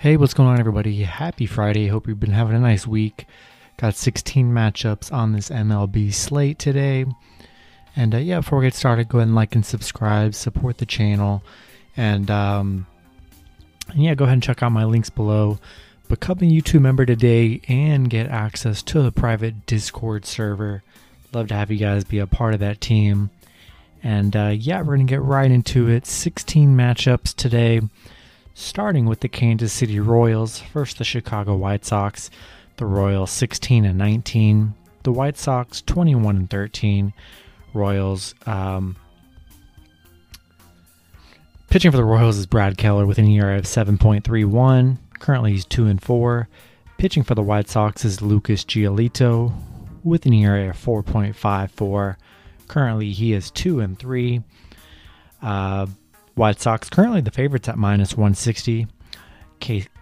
Hey, what's going on, everybody? Happy Friday. Hope you've been having a nice week. Got 16 matchups on this MLB slate today. And uh, yeah, before we get started, go ahead and like and subscribe, support the channel, and, um, and yeah, go ahead and check out my links below. Become a YouTube member today and get access to the private Discord server. Love to have you guys be a part of that team. And uh, yeah, we're going to get right into it. 16 matchups today starting with the Kansas City Royals, first the Chicago White Sox, the Royals 16 and 19, the White Sox 21 and 13, Royals. Um, pitching for the Royals is Brad Keller with an ERA of 7.31. Currently, he's 2 and 4. Pitching for the White Sox is Lucas Giolito with an ERA of 4.54. Currently, he is 2 and 3. Uh, White Sox currently the favorites at minus 160.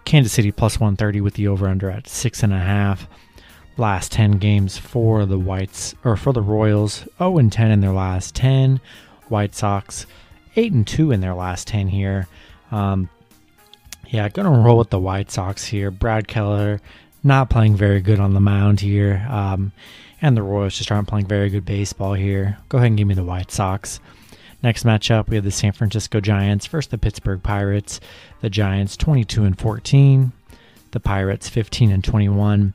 Kansas City plus 130 with the over under at six and a half. Last 10 games for the Whites or for the Royals 0 and 10 in their last 10. White Sox 8 and 2 in their last 10 here. Um, yeah, gonna roll with the White Sox here. Brad Keller not playing very good on the mound here. Um, and the Royals just aren't playing very good baseball here. Go ahead and give me the White Sox. Next matchup, we have the San Francisco Giants versus the Pittsburgh Pirates. The Giants 22 and 14, the Pirates 15 and 21.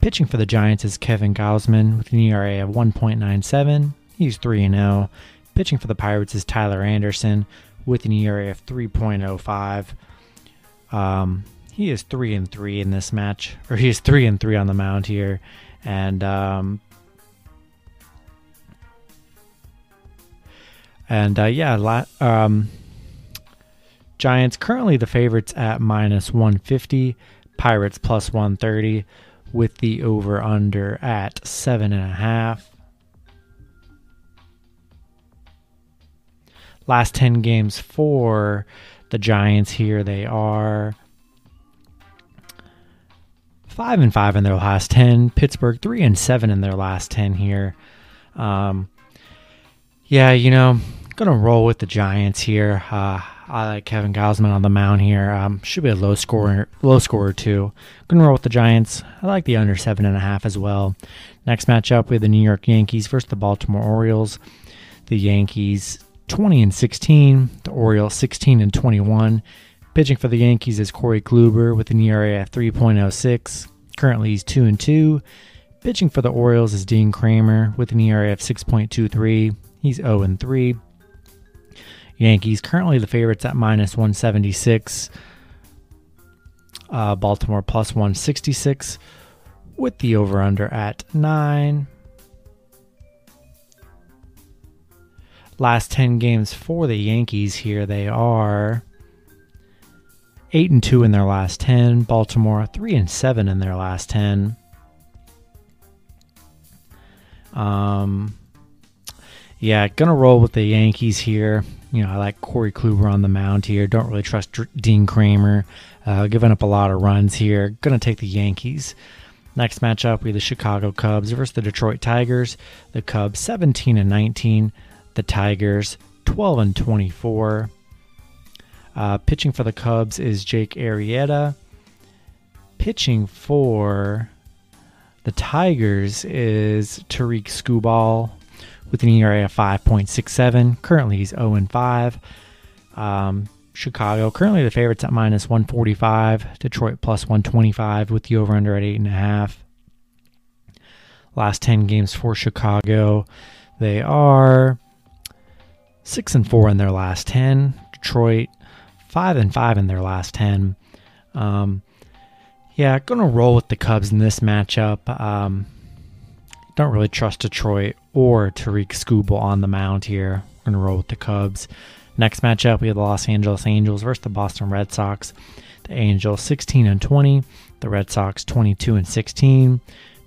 Pitching for the Giants is Kevin Gausman with an ERA of 1.97. He's 3 and 0. Pitching for the Pirates is Tyler Anderson with an ERA of 3.05. Um, he is 3 and 3 in this match, or he is 3 and 3 on the mound here. And um, And uh, yeah, la- um, Giants currently the favorites at minus 150, Pirates plus 130, with the over under at seven and a half. Last 10 games for the Giants here, they are five and five in their last 10. Pittsburgh three and seven in their last 10 here. Um, yeah, you know, gonna roll with the Giants here. Uh, I like Kevin Gausman on the mound here. Um, should be a low scorer, low scorer too. Gonna roll with the Giants. I like the under seven and a half as well. Next matchup, we have the New York Yankees versus the Baltimore Orioles. The Yankees 20 and 16. The Orioles 16 and 21. Pitching for the Yankees is Corey Kluber with an ERA at 3.06. Currently, he's 2 and 2. Pitching for the Orioles is Dean Kremer with an ERA of 6.23. He's 0 and 3. Yankees currently the favorites at minus 176. Uh, Baltimore plus 166 with the over under at 9. Last 10 games for the Yankees here, they are 8 and 2 in their last 10. Baltimore 3 and 7 in their last 10. Um yeah, gonna roll with the Yankees here. You know, I like Corey Kluber on the mound here. Don't really trust Dean Kremer. Uh, giving up a lot of runs here. Gonna take the Yankees. Next matchup, we have the Chicago Cubs versus the Detroit Tigers. The Cubs 17 and 19. The Tigers 12 and 24. Uh, pitching for the Cubs is Jake Arrieta. Pitching for the Tigers is Tarik Skubal with an ERA of 5.67. Currently, he's 0 and 5. Um, Chicago currently the favorites at minus 145. Detroit plus 125 with the over under at eight and a half. Last 10 games for Chicago, they are six and four in their last 10. Detroit five and five in their last 10. Um, yeah, gonna roll with the Cubs in this matchup. Um, don't really trust Detroit or Tarik Skubal on the mound here. We're going to roll with the Cubs. Next matchup, we have the Los Angeles Angels versus the Boston Red Sox. The Angels 16 and 20, the Red Sox 22 and 16.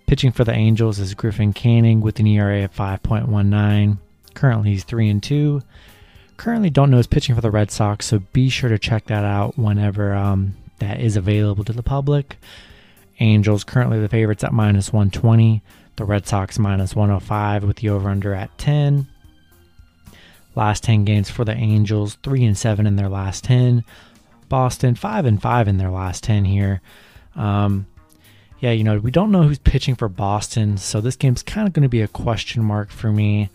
Pitching for the Angels is Griffin Canning with an ERA of 5.19. Currently, he's 3 and 2. Currently, don't know his pitching for the Red Sox, so be sure to check that out whenever um, that is available to the public. Angels currently the favorites at minus 120. The Red Sox minus 105 with the over under at 10. Last 10 games for the Angels, 3 and 7 in their last 10. Boston five and five in their last ten here. Um, yeah, you know we don't know who's pitching for Boston, so this game's kind of going to be a question mark for me.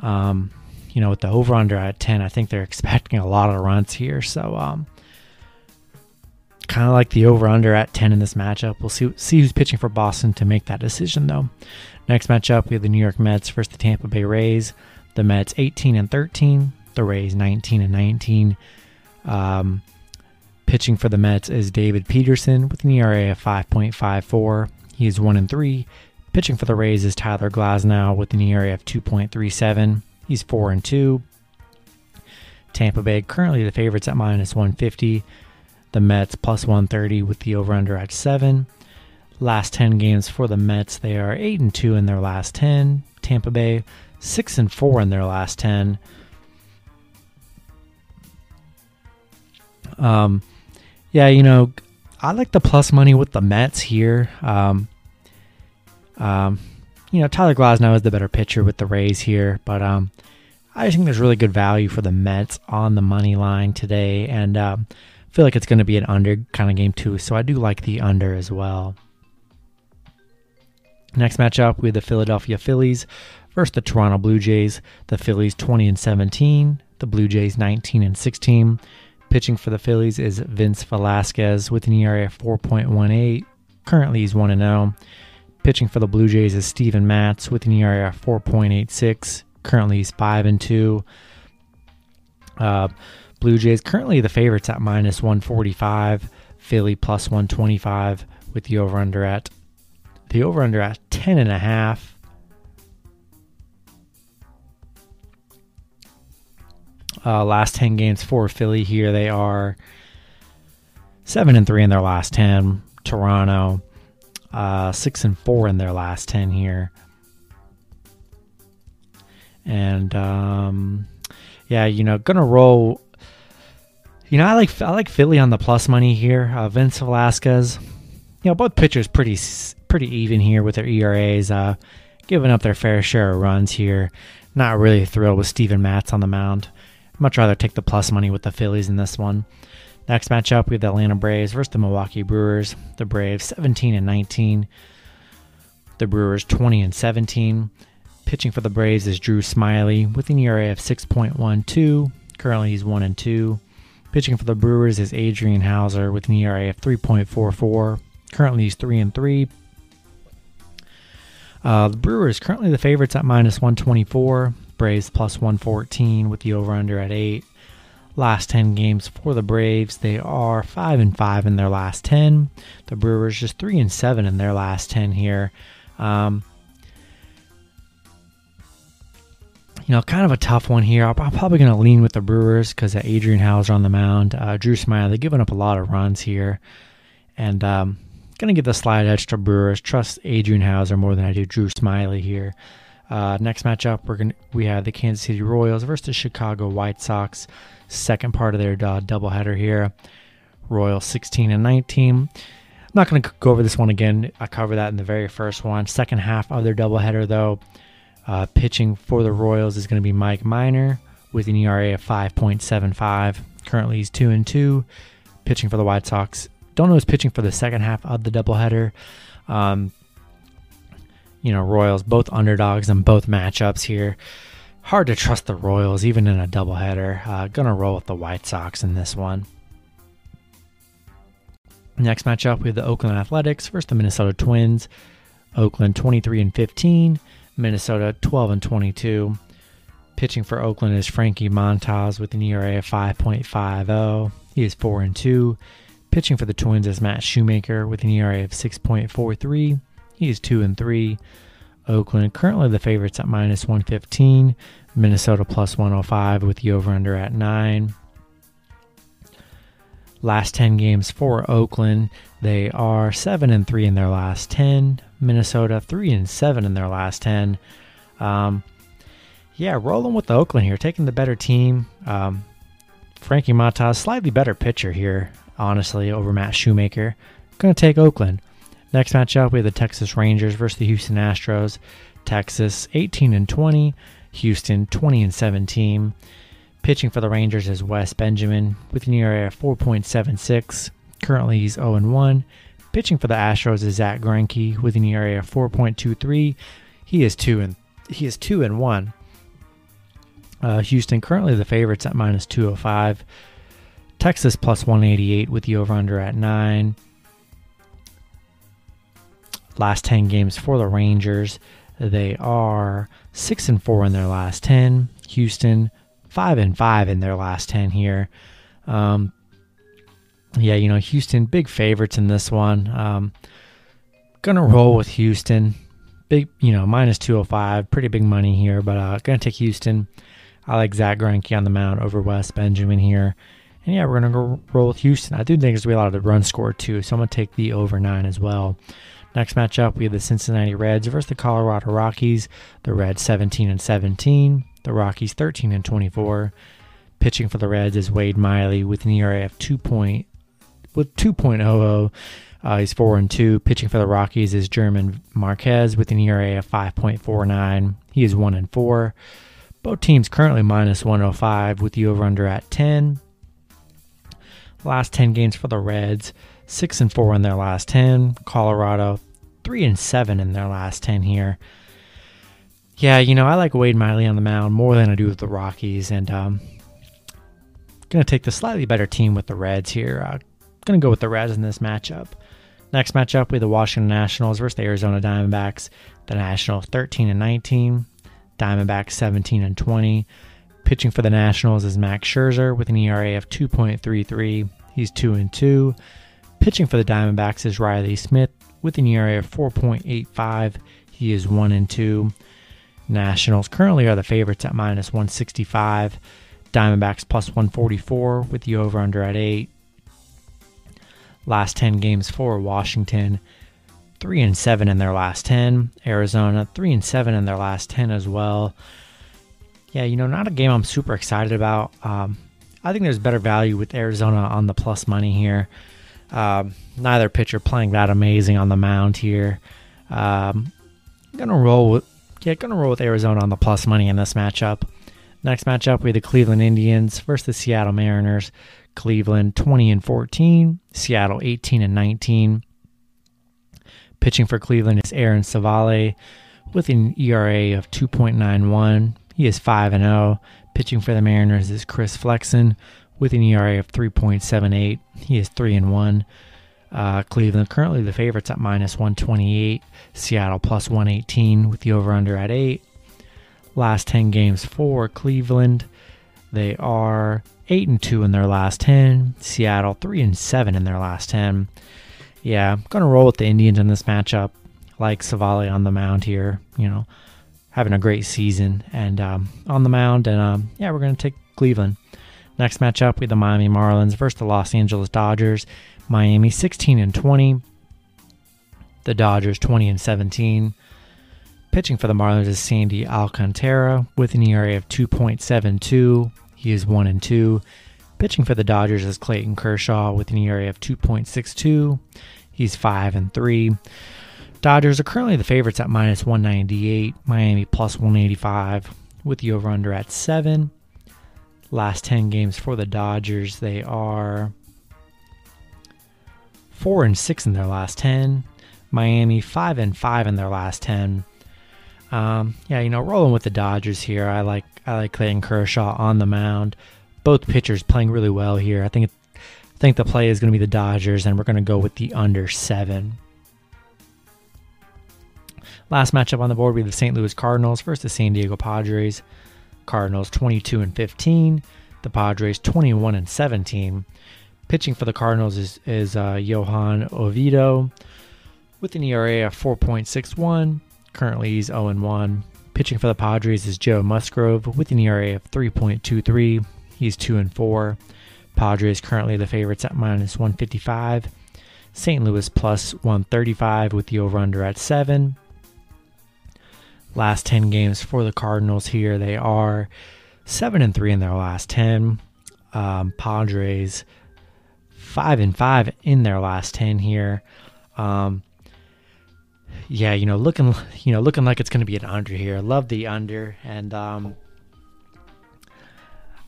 Um, you know, with the over under at ten, I think they're expecting a lot of runs here, so um, kind of like the over under at 10 in this matchup. We'll see see who's pitching for Boston to make that decision though. Next matchup, we have the New York Mets versus the Tampa Bay Rays. The Mets 18 and 13, the Rays 19 and 19. Um, pitching for the Mets is David Peterson with an ERA of 5.54. He is 1 and 3. Pitching for the Rays is Tyler Glasnow with an ERA of 2.37. He's 4 and 2. Tampa Bay currently the favorites at minus 150. The Mets plus 130 with the over under at 7. Last 10 games for the Mets, they are 8 and 2 in their last 10. Tampa Bay 6 and 4 in their last 10. Um, yeah, you know, I like the plus money with the Mets here. Um, um, you know, Tyler Glasnow is the better pitcher with the Rays here, but um, I just think there's really good value for the Mets on the money line today, and um, feel like it's going to be an under kind of game too. So I do like the under as well. Next matchup, we have the Philadelphia Phillies versus the Toronto Blue Jays. The Phillies 20 and 17, the Blue Jays 19 and 16. Pitching for the Phillies is Vince Velasquez with an ERA of 4.18. Currently, he's 1 0. Pitching for the Blue Jays is Steven Matz with an ERA of 4.86. Currently, he's 5 and 2. Uh, Blue Jays currently the favorites at minus 145. Philly plus 125 with the over under at the over under at 10 and a half. Uh, last 10 games for Philly here, they are 7 and 3 in their last 10. Toronto, uh, 6 and 4 in their last 10 here. And, um, yeah, you know, gonna roll. You know, I like I like Philly on the plus money here. Uh, Vince Velasquez, you know, both pitchers pretty pretty even here with their ERAs, uh, giving up their fair share of runs here. Not really thrilled with Steven Matz on the mound. Much rather take the plus money with the Phillies in this one. Next matchup, we have the Atlanta Braves versus the Milwaukee Brewers. The Braves 17 and 19. The Brewers 20 and 17. Pitching for the Braves is Drew Smyly with an ERA of 6.12. Currently, he's 1 and 2. Pitching for the Brewers is Adrian Houser with an ERA of 3.44. Currently, he's 3 and 3. Uh, the Brewers currently the favorites at minus 124. Braves plus 114 with the over under at 8. Last 10 games for the Braves, they are 5 and 5 in their last 10. The Brewers just 3 and 7 in their last 10 here. Um, you know, kind of a tough one here. I'm probably going to lean with the Brewers because Adrian Houser on the mound. Uh, Drew Smyly, they're giving up a lot of runs here. And um, going to give the slide edge to Brewers. Trust Adrian Houser more than I do Drew Smyly here. Uh, next matchup, we're gonna we have the Kansas City Royals versus the Chicago White Sox. Second part of their uh, doubleheader here. Royals 16 and 19. I'm not going to go over this one again. I covered that in the very first one. Second half of their doubleheader, though, uh, pitching for the Royals is going to be Mike Minor with an ERA of 5.75. Currently, he's two and two. Pitching for the White Sox. Don't know who's pitching for the second half of the doubleheader. Um, you know, Royals, both underdogs in both matchups here. Hard to trust the Royals, even in a doubleheader. Uh, gonna roll with the White Sox in this one. Next matchup, we have the Oakland Athletics versus the Minnesota Twins. Oakland 23 and 15, Minnesota 12 and 22. Pitching for Oakland is Frankie Montas with an ERA of 5.50. He is 4 and 2. Pitching for the Twins is Matt Shoemaker with an ERA of 6.43. He is 2 and 3. Oakland currently the favorites at minus 115. Minnesota plus 105 with the over under at 9. Last 10 games for Oakland, they are 7 and 3 in their last 10. Minnesota 3 and 7 in their last 10. Um, yeah, rolling with the Oakland here, taking the better team. Um, Frankie Montas, slightly better pitcher here, honestly, over Matt Shoemaker. Going to take Oakland. Next matchup, we have the Texas Rangers versus the Houston Astros. Texas 18 and 20, Houston 20 and 17. Pitching for the Rangers is Wes Benjamin with an ERA of 4.76. Currently, he's 0 and 1. Pitching for the Astros is Zack Greinke with an ERA of 4.23. He is two and he is two and one. Uh, Houston currently the favorites at minus 205. Texas plus 188 with the over under at nine. Last 10 games for the Rangers, they are six and four in their last 10. Houston five and five in their last 10 here. Um, yeah, you know, Houston, big favorites in this one. Um, gonna roll with Houston. Big, you know, minus 205. Pretty big money here, but uh, gonna take Houston. I like Zach Greinke on the mound over Wes Benjamin here. And yeah, we're gonna go roll with Houston. I do think there's gonna be a lot of the run score too, so I'm gonna take the over nine as well. Next matchup, we have the Cincinnati Reds versus the Colorado Rockies. The Reds 17 and 17. The Rockies 13 and 24. Pitching for the Reds is Wade Miley with an ERA of 2. With 2.00. Uh, he's 4 and 2. Pitching for the Rockies is German Marquez with an ERA of 5.49. He is 1 and 4. Both teams currently minus 105 with the over under at 10. Last 10 games for the Reds, 6 and 4 in their last 10. Colorado, 3 and 7 in their last 10 here. Yeah, you know, I like Wade Miley on the mound more than I do with the Rockies, and um, going to take the slightly better team with the Reds here. Uh, going to go with the Reds in this matchup. Next matchup, we have the Washington Nationals versus the Arizona Diamondbacks. The Nationals 13 and 19, Diamondbacks 17 and 20. Pitching for the Nationals is Max Scherzer with an ERA of 2.33. He's 2 and 2. Pitching for the Diamondbacks is Riley Smith with an ERA of 4.85. He is 1 and 2. Nationals currently are the favorites at minus 165. Diamondbacks plus 144 with the over under at 8. Last 10 games for Washington, 3 and 7 in their last 10. Arizona 3 and 7 in their last 10 as well. Yeah, you know, not a game I'm super excited about. Um, I think there's better value with Arizona on the plus money here. Um, neither pitcher playing that amazing on the mound here. Um, gonna roll with yeah, gonna roll with Arizona on the plus money in this matchup. Next matchup, we have the Cleveland Indians versus the Seattle Mariners. Cleveland 20 and 14, Seattle 18 and 19. Pitching for Cleveland is Aaron Civale with an ERA of 2.91. He is 5 and 0. Pitching for the Mariners is Chris Flexen with an ERA of 3.78. He is 3 and 1. Uh, Cleveland currently the favorites at minus 128. Seattle plus 118 with the over under at 8. Last 10 games for Cleveland. They are 8 and 2 in their last 10. Seattle 3 and 7 in their last 10. Yeah, I'm going to roll with the Indians in this matchup. Like Civale on the mound here, you know, having a great season and um, on the mound. And um, yeah, we're going to take Cleveland. Next matchup, we have the Miami Marlins versus the Los Angeles Dodgers. Miami 16 and 20. The Dodgers 20 and 17. Pitching for the Marlins is Sandy Alcantara with an ERA of 2.72. He is 1 and 2. Pitching for the Dodgers is Clayton Kershaw with an ERA of 2.62. He's 5 and 3. Dodgers are currently the favorites at minus 198. Miami plus 185 with the over under at 7. Last 10 games for the Dodgers, they are 4 and 6 in their last 10. Miami 5 and 5 in their last 10. Um, yeah, you know, rolling with the Dodgers here. I like I like Clayton Kershaw on the mound. Both pitchers playing really well here. I think it, I think the play is going to be the Dodgers, and we're going to go with the under seven. Last matchup on the board, we have the St. Louis Cardinals versus the San Diego Padres. Cardinals 22 and 15. The Padres 21 and 17. Pitching for the Cardinals is is uh, Johan Oviedo with an ERA of 4.61. Currently, he's 0 1. Pitching for the Padres is Joe Musgrove with an ERA of 3.23. He's 2 and 4. Padres currently the favorites at minus 155. St. Louis plus 135 with the over under at 7. Last 10 games for the Cardinals here, they are 7 and 3 in their last 10. Um, Padres 5 and 5 in their last 10 here. Um, yeah, you know, looking, you know, looking like it's going to be an under here. I love the under, and um,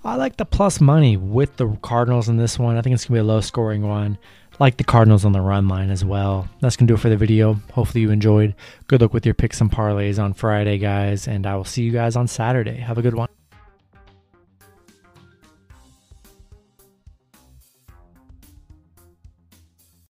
I like the plus money with the Cardinals in this one. I think it's going to be a low scoring one. Like the Cardinals on the run line as well. That's going to do it for the video. Hopefully you enjoyed. Good luck with your picks and parlays on Friday, guys. And I will see you guys on Saturday. Have a good one.